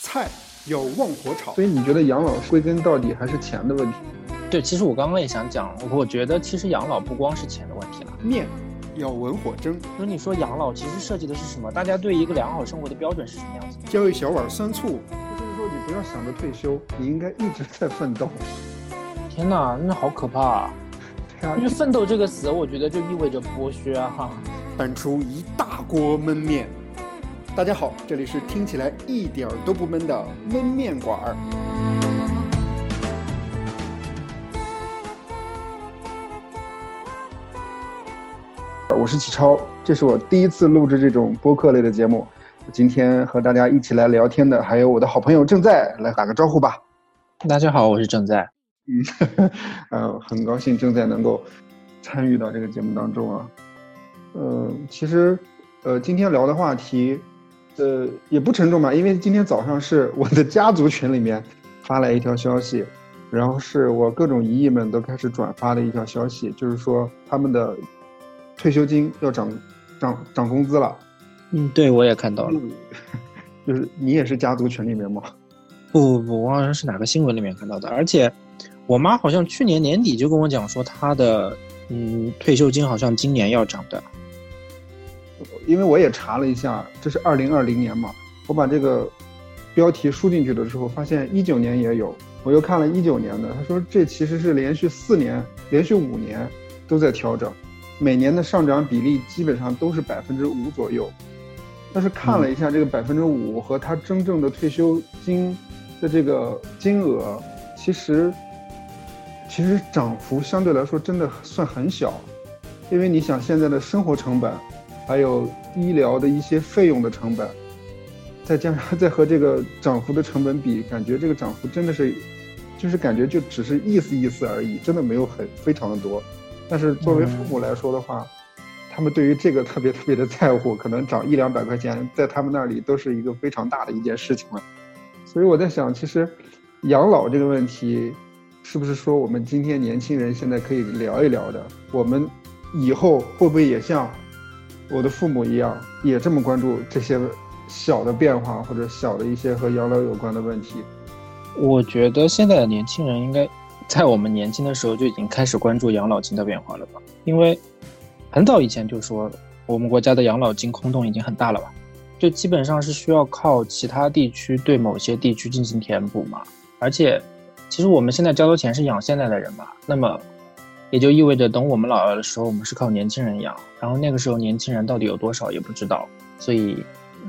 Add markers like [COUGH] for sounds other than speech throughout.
菜要旺火炒。所以你觉得养老归根到底还是钱的问题？对，其实我刚刚也想讲，我觉得其实养老不光是钱的问题了。面要文火蒸。那你说养老其实涉及的是什么？大家对一个良好生活的标准是什么样子？浇一小碗酸醋。就是说，你不要想着退休，你应该一直在奋斗。天哪，那好可怕啊！因为奋斗这个词，我觉得就意味着剥削啊！哈，[LAUGHS] 搬出一大锅焖面。大家好，这里是听起来一点都不闷的焖面馆儿。我是启超，这是我第一次录制这种播客类的节目。今天和大家一起来聊天的还有我的好朋友正在，来打个招呼吧。大家好，我是正在。嗯，[LAUGHS] 呃，很高兴正在能够参与到这个节目当中啊。呃，其实，呃，今天聊的话题，呃，也不沉重吧，因为今天早上是我的家族群里面发来一条消息，然后是我各种姨姨们都开始转发的一条消息，就是说他们的退休金要涨涨涨工资了。嗯，对，我也看到了。就是你也是家族群里面吗？[LAUGHS] 不不不，我好像是哪个新闻里面看到的，而且。我妈好像去年年底就跟我讲说，她的嗯退休金好像今年要涨的。因为我也查了一下，这是二零二零年嘛，我把这个标题输进去的时候，发现一九年也有，我又看了一九年的，他说这其实是连续四年、连续五年都在调整，每年的上涨比例基本上都是百分之五左右。但是看了一下这个百分之五和他真正的退休金的这个金额，其实。其实涨幅相对来说真的算很小，因为你想现在的生活成本，还有医疗的一些费用的成本，再加上 [LAUGHS] 再和这个涨幅的成本比，感觉这个涨幅真的是，就是感觉就只是意思意思而已，真的没有很非常的多。但是作为父母来说的话，他们对于这个特别特别的在乎，可能涨一两百块钱，在他们那里都是一个非常大的一件事情了。所以我在想，其实养老这个问题。是不是说我们今天年轻人现在可以聊一聊的？我们以后会不会也像我的父母一样，也这么关注这些小的变化或者小的一些和养老有关的问题？我觉得现在的年轻人应该在我们年轻的时候就已经开始关注养老金的变化了吧？因为很早以前就说我们国家的养老金空洞已经很大了吧？就基本上是需要靠其他地区对某些地区进行填补嘛，而且。其实我们现在交的钱是养现在的人嘛，那么也就意味着等我们老了的时候，我们是靠年轻人养，然后那个时候年轻人到底有多少也不知道，所以，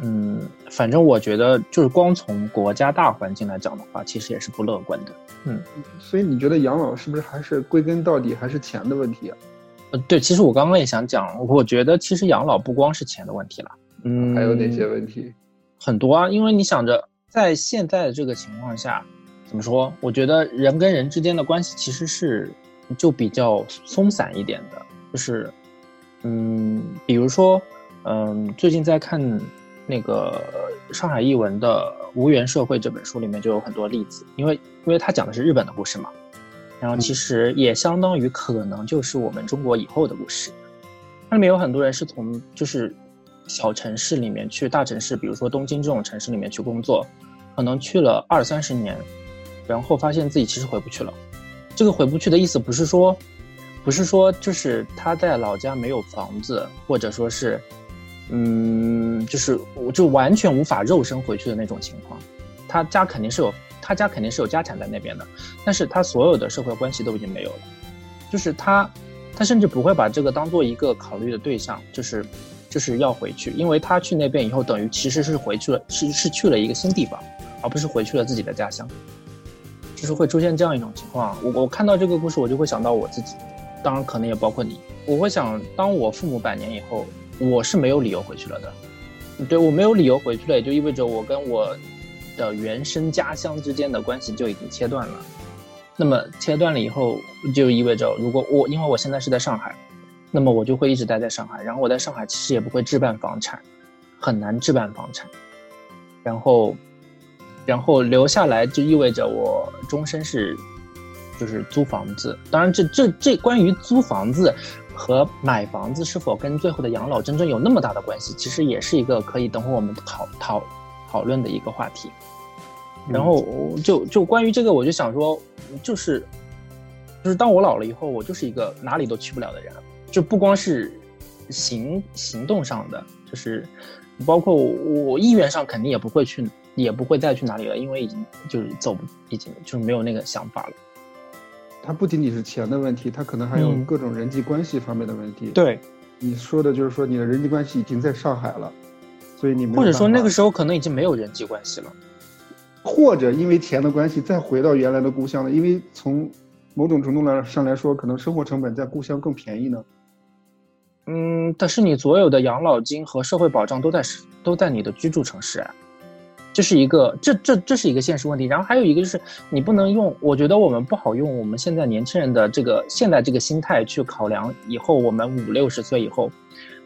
嗯，反正我觉得就是光从国家大环境来讲的话，其实也是不乐观的。嗯，所以你觉得养老是不是还是归根到底还是钱的问题啊？呃，对，其实我刚刚也想讲，我觉得其实养老不光是钱的问题了，嗯，还有哪些问题？很多啊，因为你想着在现在的这个情况下。怎么说？我觉得人跟人之间的关系其实是就比较松散一点的，就是，嗯，比如说，嗯，最近在看那个上海译文的《无缘社会》这本书里面就有很多例子，因为因为它讲的是日本的故事嘛，然后其实也相当于可能就是我们中国以后的故事，它里面有很多人是从就是小城市里面去大城市，比如说东京这种城市里面去工作，可能去了二三十年。然后发现自己其实回不去了，这个回不去的意思不是说，不是说就是他在老家没有房子，或者说是，嗯，就是我就完全无法肉身回去的那种情况。他家肯定是有，他家肯定是有家产在那边的，但是他所有的社会关系都已经没有了，就是他，他甚至不会把这个当做一个考虑的对象，就是就是要回去，因为他去那边以后等于其实是回去了，是是去了一个新地方，而不是回去了自己的家乡。就是会出现这样一种情况，我我看到这个故事，我就会想到我自己，当然可能也包括你。我会想，当我父母百年以后，我是没有理由回去了的。对我没有理由回去了，也就意味着我跟我的原生家乡之间的关系就已经切断了。那么切断了以后，就意味着如果我因为我现在是在上海，那么我就会一直待在上海，然后我在上海其实也不会置办房产，很难置办房产，然后。然后留下来就意味着我终身是，就是租房子。当然，这这这关于租房子和买房子是否跟最后的养老真正有那么大的关系，其实也是一个可以等会我们讨讨讨论的一个话题。然后就就关于这个，我就想说，就是就是当我老了以后，我就是一个哪里都去不了的人，就不光是行行动上的，就是包括我意愿上肯定也不会去，也不会再去哪里了，因为已经就是走，已经就是没有那个想法了。它不仅仅是钱的问题，它可能还有各种人际关系方面的问题。对，你说的就是说你的人际关系已经在上海了，所以你或者说那个时候可能已经没有人际关系了。或者因为钱的关系再回到原来的故乡了，因为从某种程度来上来说，可能生活成本在故乡更便宜呢。嗯，但是你所有的养老金和社会保障都在都在你的居住城市啊，这是一个这这这是一个现实问题。然后还有一个就是你不能用，我觉得我们不好用我们现在年轻人的这个现在这个心态去考量以后我们五六十岁以后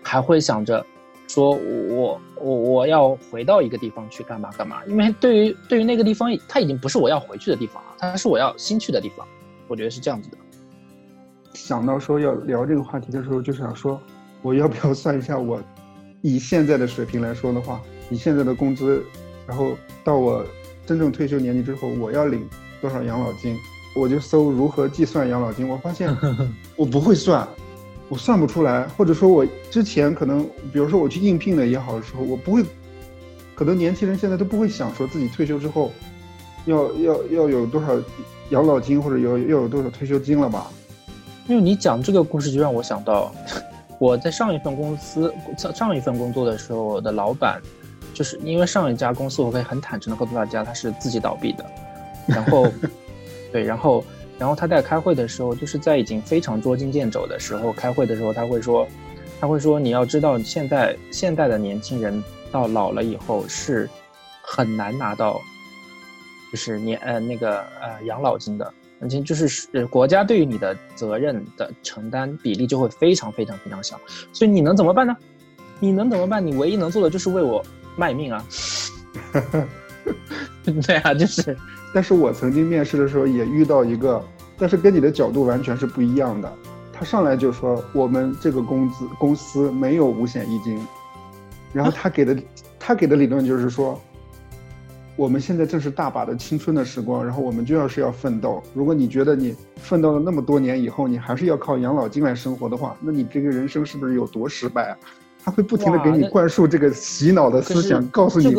还会想着。说我我我要回到一个地方去干嘛干嘛？因为对于对于那个地方，它已经不是我要回去的地方了，它是我要新去的地方。我觉得是这样子的。想到说要聊这个话题的时候，就想说，我要不要算一下我以现在的水平来说的话，以现在的工资，然后到我真正退休年纪之后，我要领多少养老金？我就搜如何计算养老金，我发现 [LAUGHS] 我不会算。我算不出来，或者说，我之前可能，比如说我去应聘的也好的时候，我不会，可能年轻人现在都不会想说自己退休之后，要要要有多少养老金或者有要有多少退休金了吧？因为你讲这个故事，就让我想到，我在上一份公司上上一份工作的时候，我的老板，就是因为上一家公司，我可以很坦诚的告诉大家，他是自己倒闭的，然后，[LAUGHS] 对，然后。然后他在开会的时候，就是在已经非常捉襟见肘的时候开会的时候，他会说，他会说，你要知道，现在现在的年轻人到老了以后是很难拿到，就是年呃那个呃养老金的，而且就是国家对于你的责任的承担比例就会非常非常非常小，所以你能怎么办呢？你能怎么办？你唯一能做的就是为我卖命啊！[LAUGHS] 对啊，就是。但是我曾经面试的时候也遇到一个，但是跟你的角度完全是不一样的。他上来就说我们这个工资公司没有五险一金，然后他给的他给的理论就是说，我们现在正是大把的青春的时光，然后我们就要是要奋斗。如果你觉得你奋斗了那么多年以后，你还是要靠养老金来生活的话，那你这个人生是不是有多失败啊？他会不停的给你灌输这个洗脑的思想，告诉你。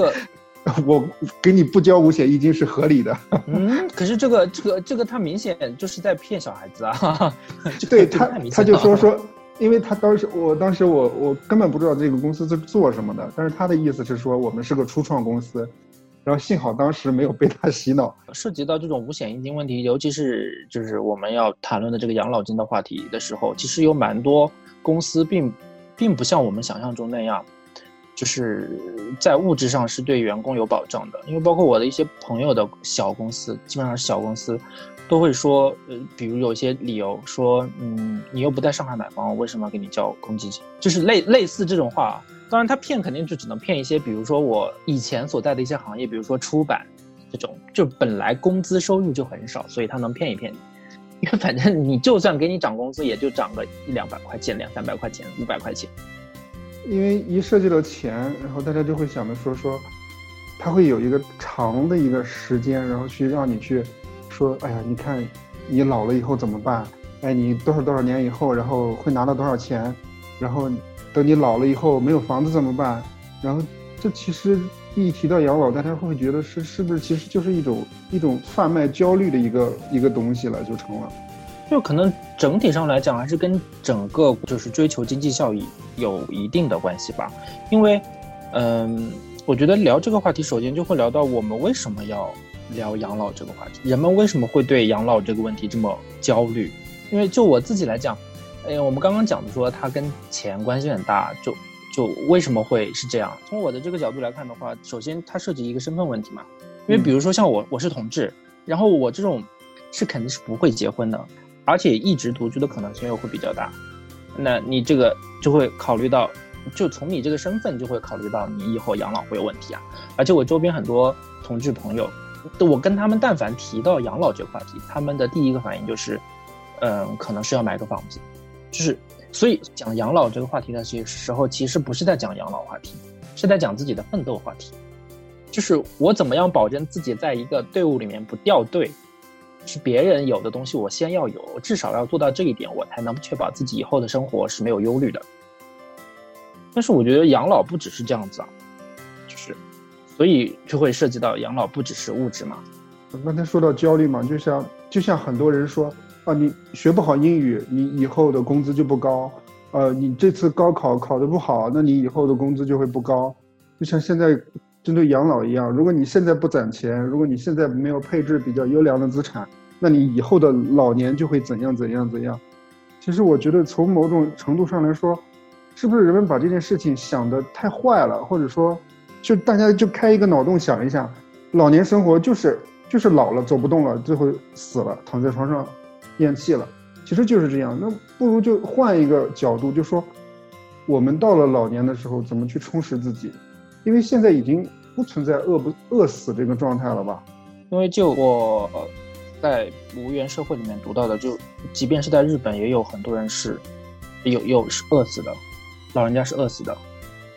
[LAUGHS] 我给你不交五险一金是合理的。[LAUGHS] 嗯，可是这个这个这个他明显就是在骗小孩子啊。[LAUGHS] 对他，他就说说，因为他当时我当时我我根本不知道这个公司是做什么的，但是他的意思是说我们是个初创公司，然后幸好当时没有被他洗脑。涉及到这种五险一金问题，尤其是就是我们要谈论的这个养老金的话题的时候，其实有蛮多公司并并不像我们想象中那样。就是在物质上是对员工有保障的，因为包括我的一些朋友的小公司，基本上是小公司，都会说，呃，比如有一些理由说，嗯，你又不在上海买房，我为什么要给你交公积金？就是类类似这种话啊。当然，他骗肯定就只能骗一些，比如说我以前所在的一些行业，比如说出版这种，就本来工资收入就很少，所以他能骗一骗你。因为 [LAUGHS] 反正你就算给你涨工资，也就涨个一两百块钱、两三百块钱、五百块钱。因为一涉及到钱，然后大家就会想着说说，他会有一个长的一个时间，然后去让你去说，哎呀，你看你老了以后怎么办？哎，你多少多少年以后，然后会拿到多少钱？然后等你老了以后没有房子怎么办？然后这其实一提到养老，大家会觉得是是不是其实就是一种一种贩卖焦虑的一个一个东西了，就成了。就可能整体上来讲，还是跟整个就是追求经济效益有一定的关系吧。因为，嗯，我觉得聊这个话题，首先就会聊到我们为什么要聊养老这个话题，人们为什么会对养老这个问题这么焦虑？因为就我自己来讲，哎，我们刚刚讲的说它跟钱关系很大，就就为什么会是这样？从我的这个角度来看的话，首先它涉及一个身份问题嘛。因为比如说像我，我是同志，然后我这种是肯定是不会结婚的。而且一直独居的可能性又会比较大，那你这个就会考虑到，就从你这个身份就会考虑到你以后养老会有问题啊。而且我周边很多同志朋友，我跟他们但凡提到养老这个话题，他们的第一个反应就是，嗯，可能是要买个房子，就是所以讲养老这个话题的时候，其实不是在讲养老话题，是在讲自己的奋斗话题。就是我怎么样保证自己在一个队伍里面不掉队？是别人有的东西，我先要有，至少要做到这一点，我才能确保自己以后的生活是没有忧虑的。但是我觉得养老不只是这样子啊，就是，所以就会涉及到养老不只是物质嘛。刚才说到焦虑嘛，就像就像很多人说啊，你学不好英语，你以后的工资就不高。呃，你这次高考考得不好，那你以后的工资就会不高。就像现在针对养老一样，如果你现在不攒钱，如果你现在没有配置比较优良的资产，那你以后的老年就会怎样怎样怎样。其实我觉得从某种程度上来说，是不是人们把这件事情想得太坏了，或者说，就大家就开一个脑洞想一下，老年生活就是就是老了走不动了，最后死了，躺在床上咽气了。其实就是这样，那不如就换一个角度，就说我们到了老年的时候，怎么去充实自己？因为现在已经不存在饿不饿死这个状态了吧？因为就我在无缘社会里面读到的，就即便是在日本，也有很多人是有有是饿死的，老人家是饿死的，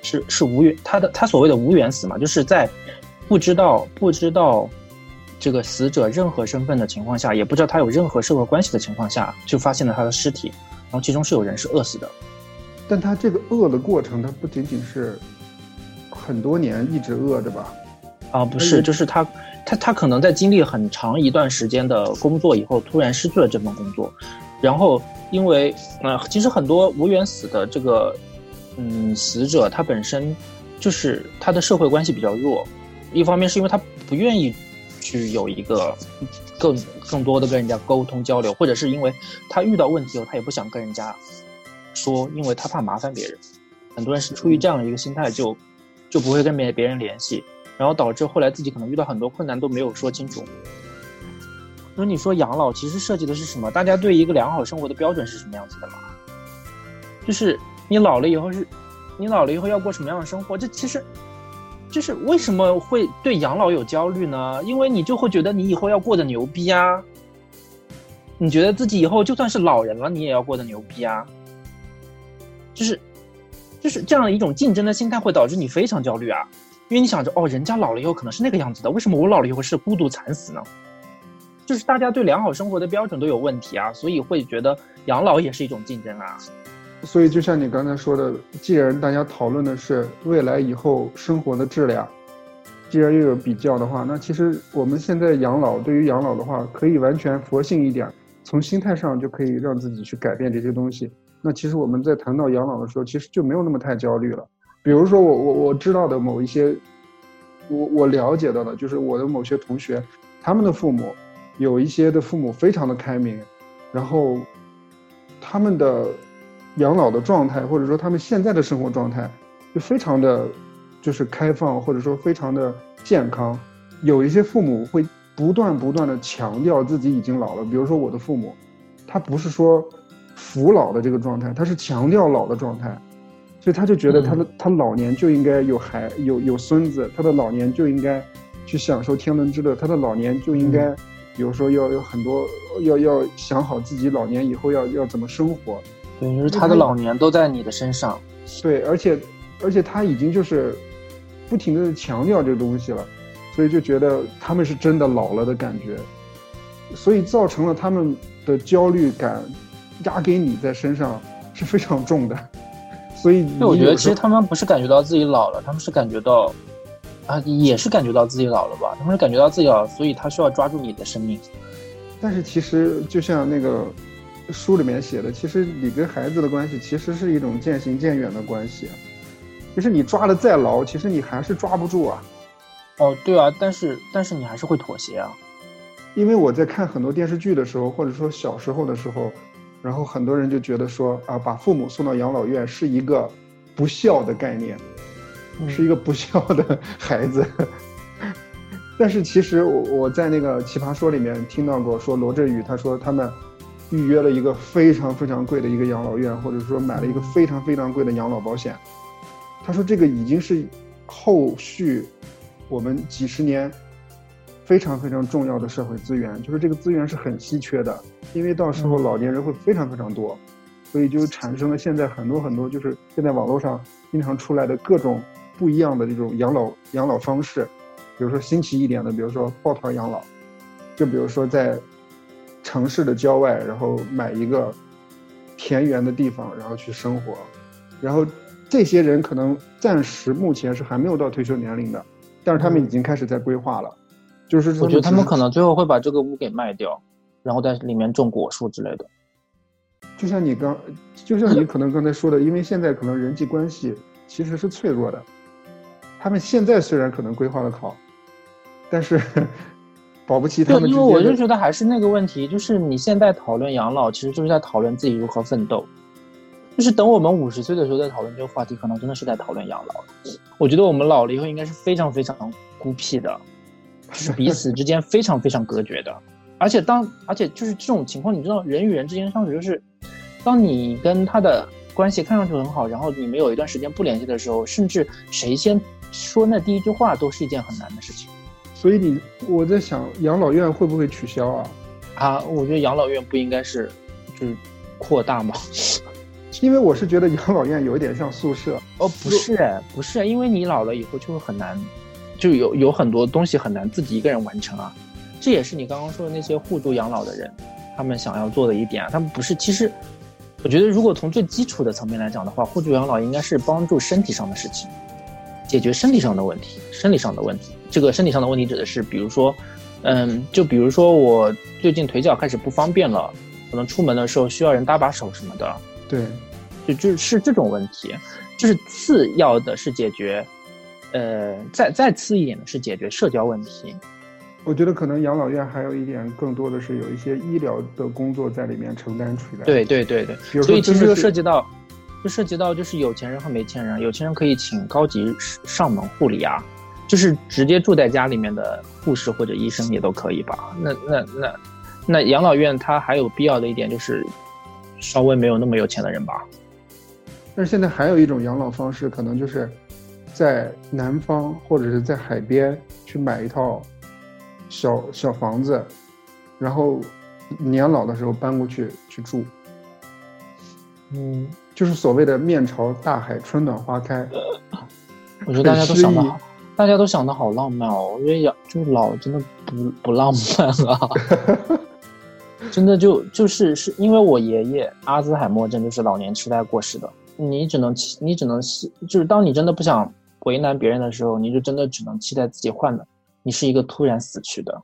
是是无缘他的他所谓的无缘死嘛，就是在不知道不知道。这个死者任何身份的情况下，也不知道他有任何社会关系的情况下，就发现了他的尸体，然后其中是有人是饿死的，但他这个饿的过程，他不仅仅是很多年一直饿着吧？啊，不是，就是他，他，他可能在经历很长一段时间的工作以后，突然失去了这份工作，然后因为，呃，其实很多无缘死的这个，嗯，死者他本身就是他的社会关系比较弱，一方面是因为他不愿意。去有一个更更多的跟人家沟通交流，或者是因为他遇到问题后，他也不想跟人家说，因为他怕麻烦别人。很多人是出于这样的一个心态，就就不会跟别别人联系，然后导致后来自己可能遇到很多困难都没有说清楚。那你说养老其实涉及的是什么？大家对一个良好生活的标准是什么样子的嘛？就是你老了以后是，你老了以后要过什么样的生活？这其实。就是为什么会对养老有焦虑呢？因为你就会觉得你以后要过得牛逼啊，你觉得自己以后就算是老人了，你也要过得牛逼啊。就是，就是这样的一种竞争的心态会导致你非常焦虑啊，因为你想着哦，人家老了以后可能是那个样子的，为什么我老了以后是孤独惨死呢？就是大家对良好生活的标准都有问题啊，所以会觉得养老也是一种竞争啊。所以，就像你刚才说的，既然大家讨论的是未来以后生活的质量，既然又有比较的话，那其实我们现在养老，对于养老的话，可以完全佛性一点，从心态上就可以让自己去改变这些东西。那其实我们在谈到养老的时候，其实就没有那么太焦虑了。比如说，我我我知道的某一些，我我了解到的，就是我的某些同学，他们的父母，有一些的父母非常的开明，然后他们的。养老的状态，或者说他们现在的生活状态，就非常的，就是开放，或者说非常的健康。有一些父母会不断不断的强调自己已经老了，比如说我的父母，他不是说服老的这个状态，他是强调老的状态，所以他就觉得他的他老年就应该有孩有有孙子，他的老年就应该去享受天伦之乐，他的老年就应该，比如说要有很多要要想好自己老年以后要要怎么生活。对，就是他的老年都在你的身上。对，而且，而且他已经就是不停的强调这个东西了，所以就觉得他们是真的老了的感觉，所以造成了他们的焦虑感压给你在身上是非常重的。所以，那我觉得其实他们不是感觉到自己老了，他们是感觉到啊，也是感觉到自己老了吧？他们是感觉到自己老了，所以他需要抓住你的生命。但是其实就像那个。书里面写的，其实你跟孩子的关系其实是一种渐行渐远的关系，就是你抓的再牢，其实你还是抓不住啊。哦，对啊，但是但是你还是会妥协啊。因为我在看很多电视剧的时候，或者说小时候的时候，然后很多人就觉得说啊，把父母送到养老院是一个不孝的概念，是一个不孝的孩子。[LAUGHS] 但是其实我我在那个《奇葩说》里面听到过，说罗振宇他说他们。预约了一个非常非常贵的一个养老院，或者说买了一个非常非常贵的养老保险。他说这个已经是后续我们几十年非常非常重要的社会资源，就是这个资源是很稀缺的，因为到时候老年人会非常非常多，所以就产生了现在很多很多就是现在网络上经常出来的各种不一样的这种养老养老方式。比如说新奇一点的，比如说抱团养老，就比如说在城市的郊外，然后买一个田园的地方，然后去生活，然后这些人可能暂时目前是还没有到退休年龄的，但是他们已经开始在规划了，就是我觉得他们可能最后会把这个屋给卖掉，然后在里面种果树之类的。就像你刚，就像你可能刚才说的，因为现在可能人际关系其实是脆弱的，他们现在虽然可能规划的好，但是保不齐他们。因为我就觉得还是那个问题，就是你现在讨论养老，其实就是在讨论自己如何奋斗，就是等我们五十岁的时候再讨论这个话题，可能真的是在讨论养老。我觉得我们老了以后应该是非常非常孤僻的，就是彼此之间非常非常隔绝的，而且当而且就是这种情况，你知道人与人之间相处就是。当你跟他的关系看上去很好，然后你们有一段时间不联系的时候，甚至谁先说那第一句话都是一件很难的事情。所以你我在想，养老院会不会取消啊？啊，我觉得养老院不应该是就是扩大吗？因为我是觉得养老院有一点像宿舍。哦，不是，不是，因为你老了以后就会很难，就有有很多东西很难自己一个人完成啊。这也是你刚刚说的那些互助养老的人，他们想要做的一点啊。他们不是，其实。我觉得，如果从最基础的层面来讲的话，互助养老应该是帮助身体上的事情，解决身体上的问题。生理上的问题，这个身体上的问题指的是，比如说，嗯，就比如说我最近腿脚开始不方便了，可能出门的时候需要人搭把手什么的。对，就就是这种问题。就是次要的是解决，呃，再再次一点的是解决社交问题。我觉得可能养老院还有一点，更多的是有一些医疗的工作在里面承担出来。对对对对，所以其实就涉及到，就涉及到就是有钱人和没钱人。有钱人可以请高级上门护理啊，就是直接住在家里面的护士或者医生也都可以吧。那那那那养老院它还有必要的一点就是，稍微没有那么有钱的人吧。但是现在还有一种养老方式，可能就是在南方或者是在海边去买一套。小小房子，然后年老的时候搬过去去住，嗯，就是所谓的面朝大海，春暖花开。我觉得大家都想的好，大家都想的好浪漫哦。我觉得养就是老真的不不浪漫啊，[LAUGHS] 真的就就是是因为我爷爷阿兹海默症就是老年痴呆过世的。你只能期，你只能期，就是当你真的不想为难别人的时候，你就真的只能期待自己换的。你是一个突然死去的。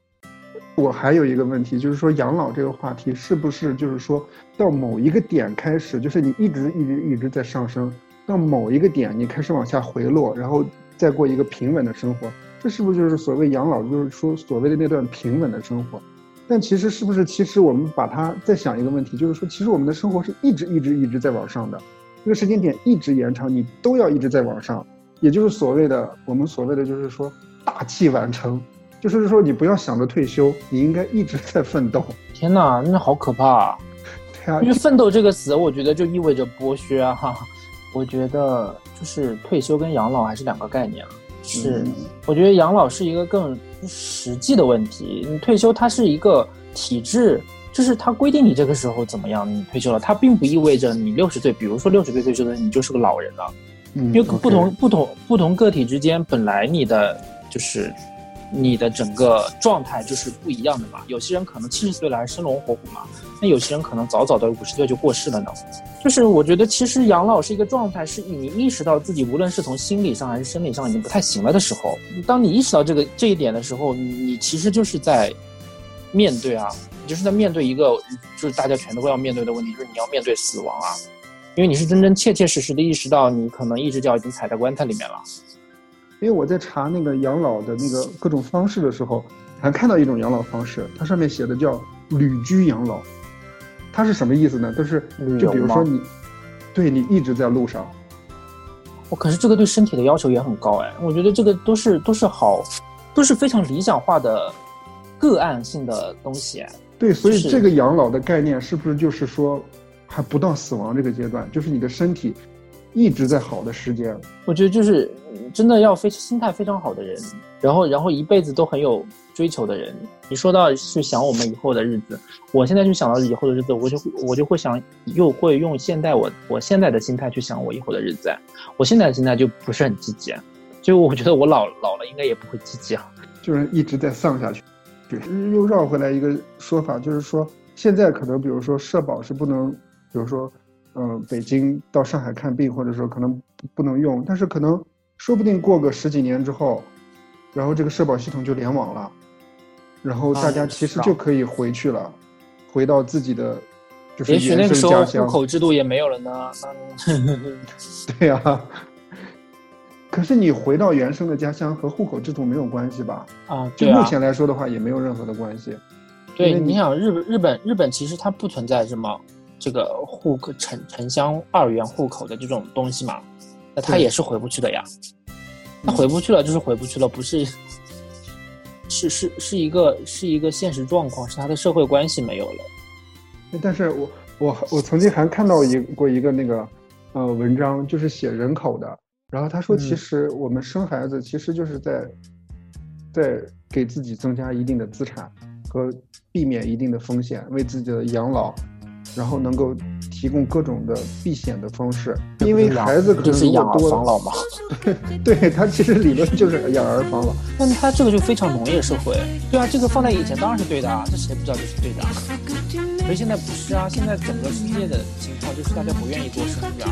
我还有一个问题，就是说养老这个话题是不是就是说到某一个点开始，就是你一直一直一直在上升，到某一个点你开始往下回落，然后再过一个平稳的生活，这是不是就是所谓养老，就是说所谓的那段平稳的生活？但其实是不是其实我们把它再想一个问题，就是说其实我们的生活是一直一直一直在往上的，这个时间点一直延长，你都要一直在往上，也就是所谓的我们所谓的就是说。大器晚成，就是说你不要想着退休，你应该一直在奋斗。天哪，那好可怕！[LAUGHS] 对啊，因为奋斗这个词，我觉得就意味着剥削啊。哈，[LAUGHS] 我觉得就是退休跟养老还是两个概念啊。是，我觉得养老是一个更实际的问题。你退休它是一个体制，就是它规定你这个时候怎么样，你退休了，它并不意味着你六十岁，比如说六十岁退休的你就是个老人了。嗯，因为不同不同不同个体之间本来你的。就是你的整个状态就是不一样的嘛。有些人可能七十岁了还生龙活虎嘛，那有些人可能早早的五十岁就过世了呢。就是我觉得其实养老是一个状态，是你意识到自己无论是从心理上还是生理上已经不太行了的时候。当你意识到这个这一点的时候，你其实就是在面对啊，就是在面对一个就是大家全都要面对的问题，就是你要面对死亡啊，因为你是真真切切实实的意识到你可能一只脚已经踩在棺材里面了。因为我在查那个养老的那个各种方式的时候，还看到一种养老方式，它上面写的叫旅居养老，它是什么意思呢？就是就比如说你，对你一直在路上，我可是这个对身体的要求也很高哎，我觉得这个都是都是好，都是非常理想化的个案性的东西。对，所以这个养老的概念是不是就是说还不到死亡这个阶段，就是你的身体。一直在好的时间，我觉得就是真的要非心态非常好的人，然后然后一辈子都很有追求的人。你说到去想我们以后的日子，我现在就想到以后的日子，我就我就会想，又会用现在我我现在的心态去想我以后的日子。我现在的心态就不是很积极，就我觉得我老老了应该也不会积极啊。就是一直在丧下去。对，又绕回来一个说法，就是说现在可能比如说社保是不能，比如说，嗯，北京到上海看病，或者说可能不能用，但是可能说不定过个十几年之后，然后这个社保系统就联网了，然后大家其实就可以回去了，回到自己的就是也许那个时候户生家乡。口制度也没有了呢。[LAUGHS] 对呀、可是你回到原生的家乡和户口制度没有关系吧？啊，就对啊目，前来说的话，也没有任何的关系。对，你你想日本日本日本其实它不存在什么这个户口城城乡二元户口的这种东西嘛，那他也是回不去的呀。那回不去了就是回不去了，不是是是是一个是一个现实状况，是他的社会关系没有了。但是我我我曾经还看到一过一个那个呃文章，就是写人口的，然后他说，其嗯实我们生孩子其实就是在在给自己增加一定的资产和避免一定的风险，为自己的养老，然后能够提供各种的避险的方式，因为孩子可能就是养儿如果多防老嘛。[LAUGHS] 对他其实理论就是养儿防老。[LAUGHS] 但他这个就非常农业社会，对啊，这个放在以前当然是对的啊，这谁不知道这是对的啊？可是现在不是啊，现在整个世界的情况就是大家不愿意多生育啊。